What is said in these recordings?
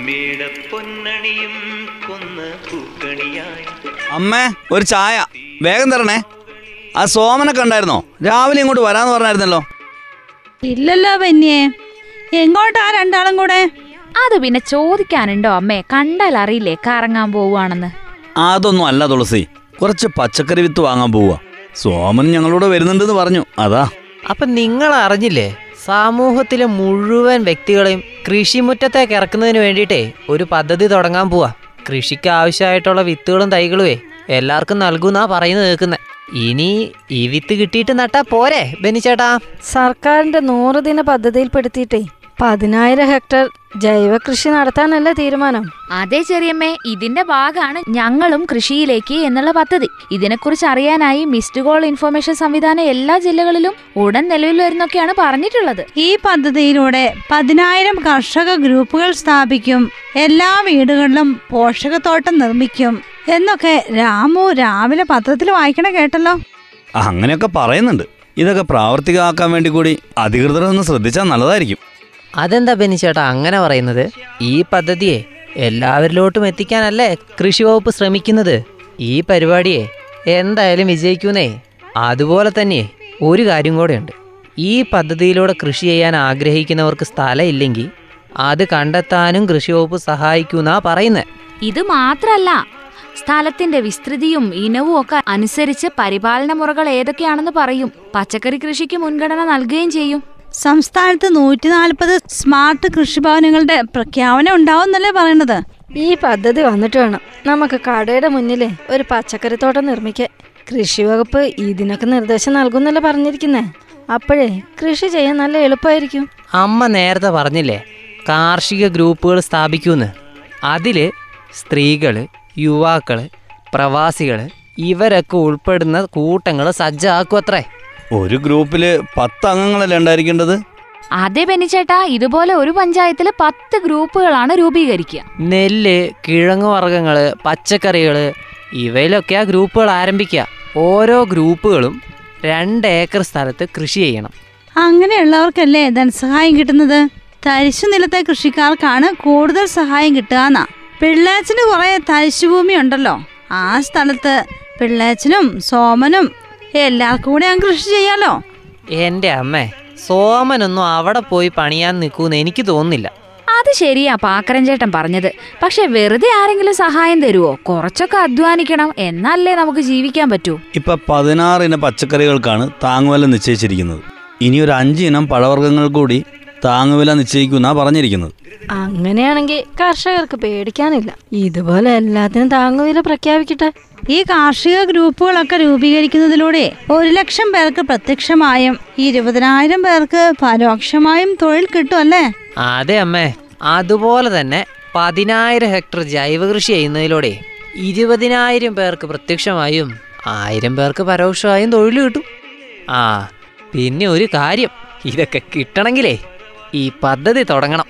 മേടപ്പൊന്നണിയും കൊന്ന പൂക്കണിയായി. അമ്മേ ഒരു ചായ. വേഗം തരണേ. ആ സോമനെ കണ്ടായിരുന്നോ? രാവിലെ ഇങ്ങോട്ട് വരാന്ന് പറഞ്ഞായിരുന്നല്ലോ. ഇല്ലല്ലോ ബെന്നിയെ എങ്ങോട്ടാ രണ്ടാളും കൂടെ? അത് പിന്നെ ചോദിക്കാനുണ്ടോ അമ്മേ? കണ്ടാൽ അറിയില്ലേ കറങ്ങാൻ പോവുകയാണെന്ന്? അതൊന്നും അല്ല തുളസി. കുറച്ച് പച്ചക്കറി വിത്ത് വാങ്ങാൻ പോവുക. സോമൻ ഞങ്ങളോട് വരുന്നുണ്ടെന്ന് പറഞ്ഞു. അതാ. അപ്പൊ നിങ്ങൾ അറിഞ്ഞില്ലേ സമൂഹത്തിലെ മുഴുവൻ വ്യക്തികളെയും കൃഷിമുറ്റത്തേക്ക് ഇറക്കുന്നതിന് വേണ്ടിയിട്ടേ ഒരു പദ്ധതി തുടങ്ങാൻ പോവാ. കൃഷിക്ക് ആവശ്യമായിട്ടുള്ള വിത്തുകളും തൈകളുമേ എല്ലാവർക്കും നൽകുന്നാ പറയുന്നത് കേൾക്കുന്നത് ഇനി ഈ വിത്ത് കിട്ടിയിട്ട് നട്ടാ പോരെ ബെനിച്ചേട്ടാ സർക്കാരിന്റെ നൂറ് ദിന പദ്ധതിയിൽപ്പെടുത്തിയിട്ടേ പതിനായിരം ഹെക്ടർ ജൈവ കൃഷി നടത്താനല്ല തീരുമാനം? അതെ ചെറിയമ്മേ ഇതിന്റെ ഭാഗമാണ് ഞങ്ങളും കൃഷിയിലേക്ക് എന്നുള്ള പദ്ധതി. ഇതിനെക്കുറിച്ച് അറിയാനായി മിസ്ഡ് കോൾ ഇൻഫർമേഷൻ സംവിധാനം എല്ലാ ജില്ലകളിലും ഉടൻ നിലവിൽ വരുന്നൊക്കെയാണ് പറഞ്ഞിട്ടുള്ളത്. ഈ പദ്ധതിയിലൂടെ പതിനായിരം കർഷക ഗ്രൂപ്പുകൾ സ്ഥാപിക്കും. എല്ലാ വീടുകളിലും പോഷകത്തോട്ടം നിർമ്മിക്കും. എന്നൊക്കെ രാമു രാവിലെ പത്രത്തിൽ വായിക്കണ കേട്ടല്ലോ. അങ്ങനെയൊക്കെ പറയുന്നുണ്ട്. ഇതൊക്കെ പ്രാവർത്തികമാക്കാൻ വേണ്ടി കൂടി അധികൃതർ ഒന്ന് ശ്രദ്ധിച്ചാൽ നല്ലതായിരിക്കും. അതെന്താ ബെനിച്ചേട്ടാ അങ്ങനെ പറയുന്നത്? ഈ പദ്ധതിയെ എല്ലാവരിലോട്ടും എത്തിക്കാനല്ലേ കൃഷി വകുപ്പ് ശ്രമിക്കുന്നത്? ഈ പരിപാടിയെ എന്തായാലും വിജയിക്കുന്നേ? അതുപോലെ തന്നെ ഒരു കാര്യം കൂടെയുണ്ട്. ഈ പദ്ധതിയിലൂടെ കൃഷി ചെയ്യാൻ ആഗ്രഹിക്കുന്നവർക്ക് സ്ഥലം ഇല്ലെങ്കിൽ അത് കണ്ടെത്താനും കൃഷി വകുപ്പ് സഹായിക്കുന്നാ പറയുന്നത് ഇത് മാത്രല്ല. സ്ഥലത്തിന്റെ വിസ്തൃതിയും ഇനവും ഒക്കെ അനുസരിച്ച് പരിപാലന മുറകൾ ഏതൊക്കെയാണെന്ന് പറയും. പച്ചക്കറി കൃഷിക്ക് മുൻഗണന നൽകുകയും ചെയ്യും. സംസ്ഥാനത്ത് നൂറ്റി നാൽപ്പത് സ്മാർട്ട് കൃഷിഭവനങ്ങളുടെ പ്രഖ്യാപനം ഉണ്ടാവുന്നല്ലേ പറയണത്? ഈ പദ്ധതി വന്നിട്ട് വേണം. നമുക്ക് കടയുടെ മുന്നിലെ ഒരു പച്ചക്കറിത്തോട്ടം നിർമ്മിക്കാൻ. കൃഷി വകുപ്പ് ഇതിനൊക്കെ നിർദ്ദേശം നൽകുന്നല്ലേ പറഞ്ഞിരിക്കുന്നേ. അപ്പോഴേ കൃഷി ചെയ്യാൻ നല്ല എളുപ്പമായിരിക്കും. അമ്മ നേരത്തെ പറഞ്ഞില്ലേ കാർഷിക ഗ്രൂപ്പുകൾ സ്ഥാപിക്കൂന്ന്. അതിൽ സ്ത്രീകൾ യുവാക്കൾ പ്രവാസികൾ ഇവരൊക്കെ ഉൾപ്പെടുന്ന കൂട്ടങ്ങൾ സജ്ജമാക്കും അത്രേ ഒരു ഗ്രൂപ്പിൽ പത്ത് അംഗങ്ങളല്ലേ ഉണ്ടായിരിക്കേണ്ടത്? അതെ ബെനിച്ചേട്ടാ ഇതുപോലെ ഒരു പഞ്ചായത്തിൽ പത്ത് ഗ്രൂപ്പുകളാണ് രൂപീകരിക്കുക. നെല്ല് കിഴങ്ങ് വർഗങ്ങൾ പച്ചക്കറികൾ ഇവയിലൊക്കെ ആ ഗ്രൂപ്പുകൾ ആരംഭിക്കുക. ഓരോ ഗ്രൂപ്പുകളും രണ്ട് ഏക്കർ സ്ഥലത്ത് കൃഷി ചെയ്യണം. അങ്ങനെയുള്ളവർക്കല്ലേ ധനസഹായം കിട്ടുന്നത്? തരിശു നിലത്തെ കൃഷിക്കാർക്കാണ് കൂടുതൽ സഹായം കിട്ടുക എന്നാ. പിള്ളേച്ചന് കുറെ തരിശുഭൂമി ഉണ്ടല്ലോ. ആ സ്ഥലത്ത് പിള്ളേച്ചനും സോമനും എല്ലാവർക്കും കൂടെ ഞാൻ കൃഷി ചെയ്യാലോ? എന്റെ അമ്മേ സോമനൊന്നും അവിടെ പോയി പണിയാൻ നിൽക്കൂന്ന് എനിക്ക് തോന്നുന്നില്ല. അത് ശരിയാ പാക്കരൻ ചേട്ടൻ പറഞ്ഞത്. പക്ഷെ വെറുതെ ആരെങ്കിലും സഹായം തരുവോ? കുറച്ചൊക്കെ അധ്വാനിക്കണം എന്നല്ലേ നമുക്ക് ജീവിക്കാൻ പറ്റൂ. ഇപ്പൊ പതിനാറിന് ഇനം പച്ചക്കറികൾക്കാണ് താങ്ങുവില നിശ്ചയിച്ചിരിക്കുന്നത്. ഇനി ഒരു അഞ്ച് ഇനം പഴവർഗങ്ങൾ കൂടി താങ്ങുവില നിശ്ചയിക്കുന്നാ പറഞ്ഞിരിക്കുന്നത്. അങ്ങനെയാണെങ്കിൽ കർഷകർക്ക് പേടിക്കാനില്ല. ഇതുപോലെ എല്ലാത്തിനും താങ്ങുവില പ്രഖ്യാപിക്കട്ടെ. ഈ കാർഷിക ഗ്രൂപ്പുകളൊക്കെ രൂപീകരിക്കുന്നതിലൂടെ ഒരു ലക്ഷം പേർക്ക് പ്രത്യക്ഷമായും ഇരുപതിനായിരം പേർക്ക് പരോക്ഷമായും തൊഴിൽ കിട്ടും അല്ലേ? അതെ അമ്മേ. അതുപോലെ തന്നെ പതിനായിരം ഹെക്ടർ ജൈവ കൃഷി ചെയ്യുന്നതിലൂടെ ഇരുപതിനായിരം പേർക്ക് പ്രത്യക്ഷമായും ആയിരം പേർക്ക് പരോക്ഷമായും തൊഴിൽ കിട്ടും. ആ പിന്നെ ഒരു കാര്യം. ഇതൊക്കെ കിട്ടണമെങ്കിലേ ഈ പദ്ധതി തുടങ്ങണം.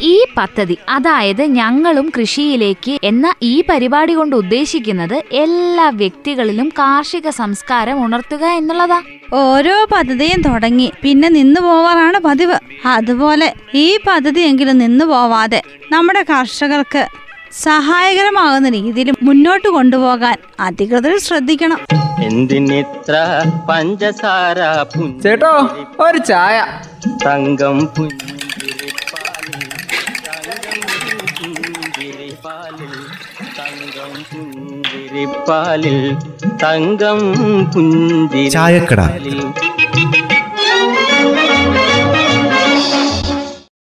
ഈ പദ്ധതി അതായത് ഞങ്ങളും കൃഷിയിലേക്ക് എന്ന ഈ പരിപാടി കൊണ്ട് ഉദ്ദേശിക്കുന്നത് എല്ലാ വ്യക്തികളിലും കാർഷിക സംസ്കാരം ഉണർത്തുക എന്നുള്ളതാ. ഓരോ പദ്ധതിയും തുടങ്ങി പിന്നെ നിന്നു പോവാറാണ് പതിവ്. അതുപോലെ ഈ പദ്ധതി എങ്കിലും നിന്നു പോവാതെ നമ്മുടെ കർഷകർക്ക് സഹായകരമാകുന്ന രീതിയിൽ മുന്നോട്ട് കൊണ്ടുപോകാൻ അധികൃതർ ശ്രദ്ധിക്കണം. എന്തിനിത്ര പഞ്ചസാര ചേട്ടോ ഒരു ചായ. തങ്കം പുഞ്ചിരിപ്പാലിൽ ചായക്കട.